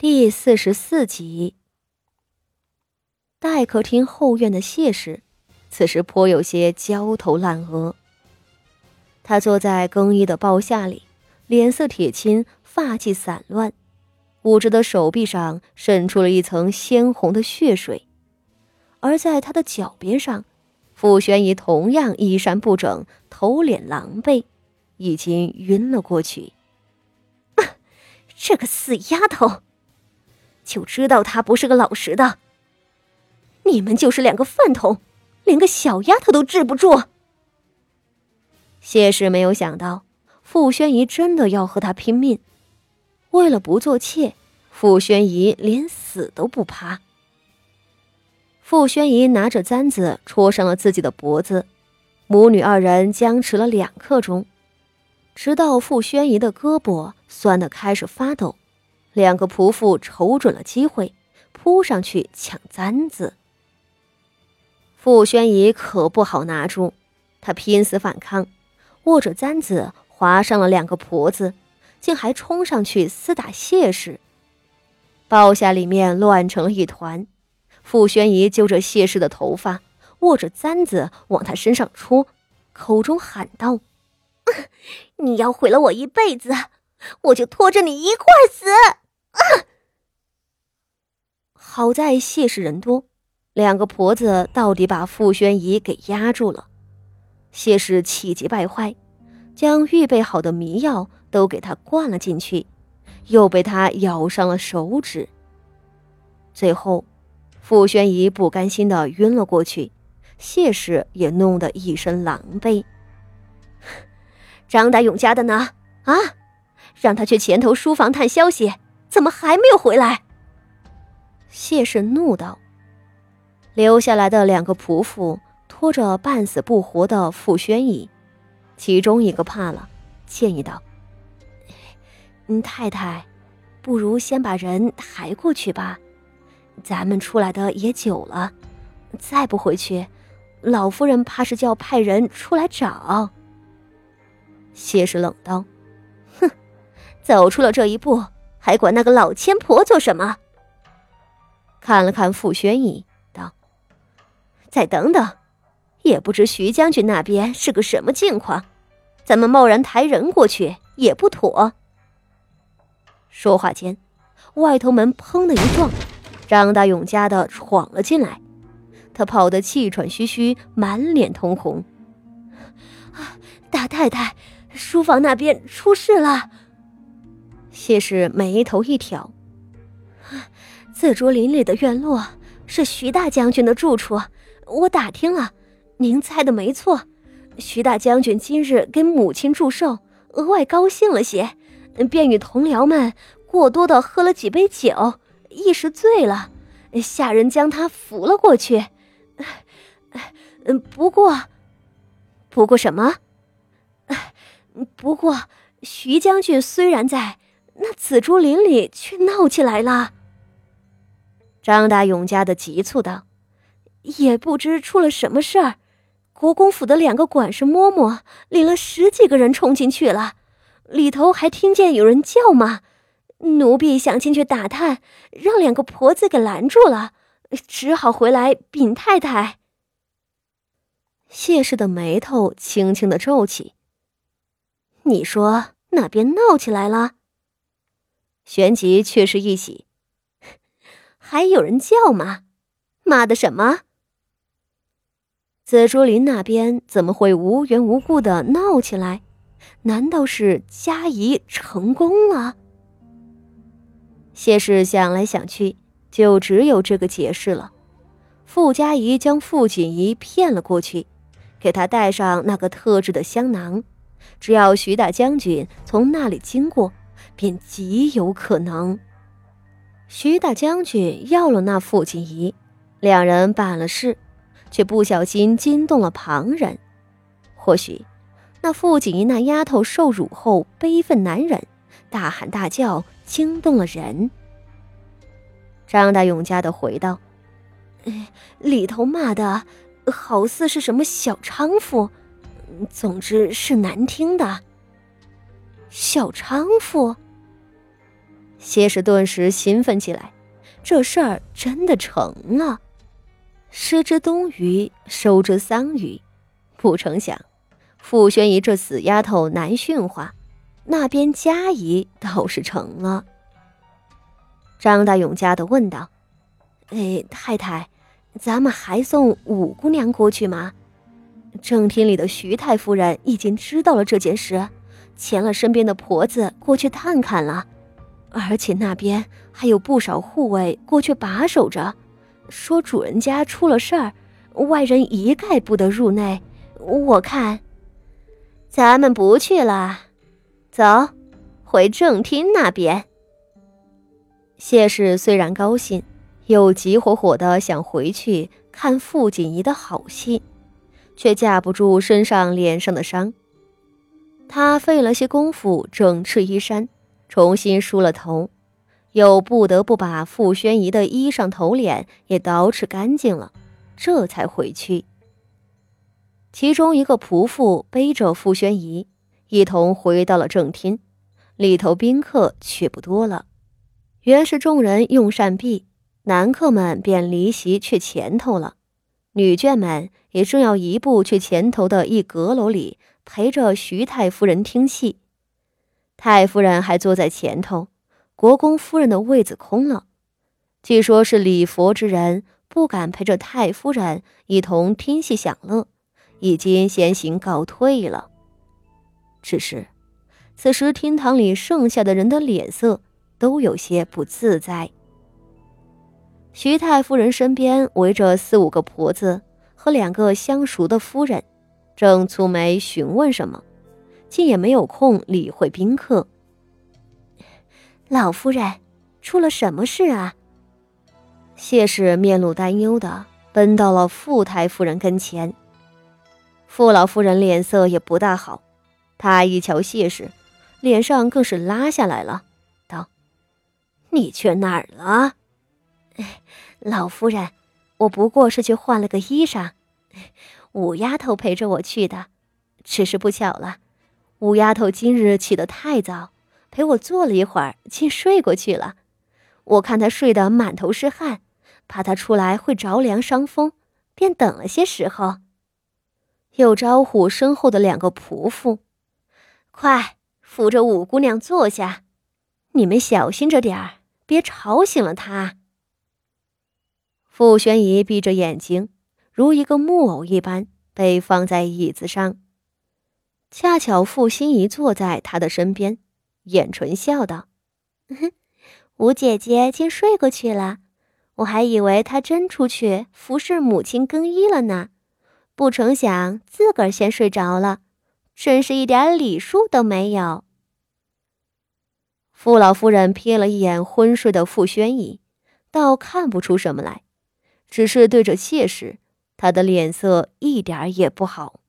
第四十四集，待客厅后院的谢氏，此时颇有些焦头烂额。他坐在更衣的包下里，脸色铁青，发髻散乱，捂着的手臂上渗出了一层鲜红的血水，而在他的脚边上，傅宣仪同样衣衫不整，头脸狼狈，已经晕了过去。这个死丫头！就知道他不是个老实的。你们就是两个饭桶，连个小丫头都治不住。谢氏没有想到傅宣仪真的要和他拼命，为了不做妾，傅宣仪连死都不怕。傅宣仪拿着簪子戳上了自己的脖子，母女二人僵持了两刻钟，直到傅宣仪的胳膊酸得开始发抖。两个仆妇瞅准了机会，扑上去抢簪子。傅宣仪可不好拿住，他拼死反抗，握着簪子划伤了两个婆子，竟还冲上去厮打谢氏。包下里面乱成一团。傅宣仪揪着谢氏的头发，握着簪子往他身上戳，口中喊道：“你要毁了我一辈子，我就拖着你一块死！”啊 好在谢氏人多，两个婆子到底把傅宣仪给压住了。谢氏气急败坏，将预备好的迷药都给他灌了进去，又被他咬伤了手指。最后，傅宣仪不甘心的晕了过去，谢氏也弄得一身狼狈。张大勇家的呢？啊，让他去前头书房探消息，怎么还没有回来？谢氏怒道：“留下来的两个仆妇拖着半死不活的傅宣仪，其中一个怕了，建议道：‘嗯，太太，不如先把人抬过去吧。咱们出来的也久了，再不回去，老夫人怕是就要派人出来找。’谢氏冷道：‘哼，走出了这一步，还管那个老千婆做什么？’”看了看傅宣仪，道：“再等等，也不知徐将军那边是个什么境况，咱们贸然抬人过去也不妥。”说话间，外头门砰的一撞，张大勇家的闯了进来，他跑得气喘吁吁，满脸通红。啊，大太太，书房那边出事了。谢氏眉头一挑。紫竹林里的院落是徐大将军的住处，我打听了，您猜的没错。徐大将军今日给母亲祝寿，额外高兴了些，便与同僚们过多的喝了几杯酒，一时醉了，下人将他扶了过去。不过，不过什么？不过徐将军虽然在，那紫竹林里却闹起来了。张大勇家的急促道：“也不知出了什么事儿，国公府的两个管事嬷嬷领了十几个人冲进去了，里头还听见有人叫骂。奴婢想进去打探，让两个婆子给拦住了，只好回来禀太太。”谢氏的眉头轻轻的皱起。“你说那边闹起来了？”旋即却是一喜。还有人叫骂，骂的什么？紫竹林那边怎么会无缘无故的闹起来？难道是佳怡成功了？谢氏想来想去，就只有这个解释了。傅佳怡将傅锦仪骗了过去，给他带上那个特制的香囊，只要徐大将军从那里经过，便极有可能。徐大将军要了那傅锦仪，两人办了事，却不小心惊动了旁人。或许，那傅锦仪那丫头受辱后悲愤难忍，大喊大叫，惊动了人。张大勇家的回道：“里头骂的，好似是什么小娼妇，总之是难听的。小娼妇。”谢氏顿时兴奋起来，这事儿真的成了。失之东隅，收之桑榆。不成想，傅宣仪这死丫头难驯化，那边佳宜倒是成了。张大勇家的问道：“哎，太太，咱们还送五姑娘过去吗？正厅里的徐太夫人已经知道了这件事，遣了身边的婆子过去探看了，而且那边还有不少护卫过去把守着。”说主人家出了事儿，外人一概不得入内。我看，咱们不去了，走，回正厅那边。谢氏虽然高兴，又急火火的想回去看傅锦仪的好戏，却架不住身上脸上的伤。他费了些功夫整饬衣衫，重新梳了头。又不得不把傅宣仪的衣裳头脸也捯饬干净了，这才回去。其中一个仆妇背着傅宣仪，一同回到了正厅，里头宾客却不多了。原是众人用膳毕，男客们便离席去前头了，女眷们也正要移步去前头的一阁楼里陪着徐太夫人听戏，太夫人还坐在前头。国公夫人的位子空了，据说是礼佛之人不敢陪着太夫人一同听戏享乐，已经先行告退了。只是此时厅堂里剩下的人的脸色都有些不自在。徐太夫人身边围着四五个婆子和两个相熟的夫人，正蹙眉询问什么，竟也没有空理会宾客。老夫人，出了什么事啊？谢氏面露担忧的奔到了傅太夫人跟前。傅老夫人脸色也不大好，她一瞧谢氏，脸上更是拉下来了，道：“你去哪儿了？” 老夫人，我不过是去换了个衣裳，五丫头陪着我去的。只是不巧了，五丫头今日起得太早。陪我坐了一会儿，竟睡过去了。我看她睡得满头是汗，怕她出来会着凉伤风，便等了些时候。又招呼身后的两个仆妇：“快扶着五姑娘坐下，你们小心着点儿，别吵醒了她。”傅宣仪闭着眼睛，如一个木偶一般被放在椅子上。恰巧傅心怡坐在他的身边。眼唇笑道：“吴姐姐竟睡过去了，我还以为她真出去服侍母亲更衣了呢。不成想自个儿先睡着了，真是一点礼数都没有。”傅老夫人瞥了一眼昏睡的傅宣仪，倒看不出什么来，只是对着谢氏，她的脸色一点也不好。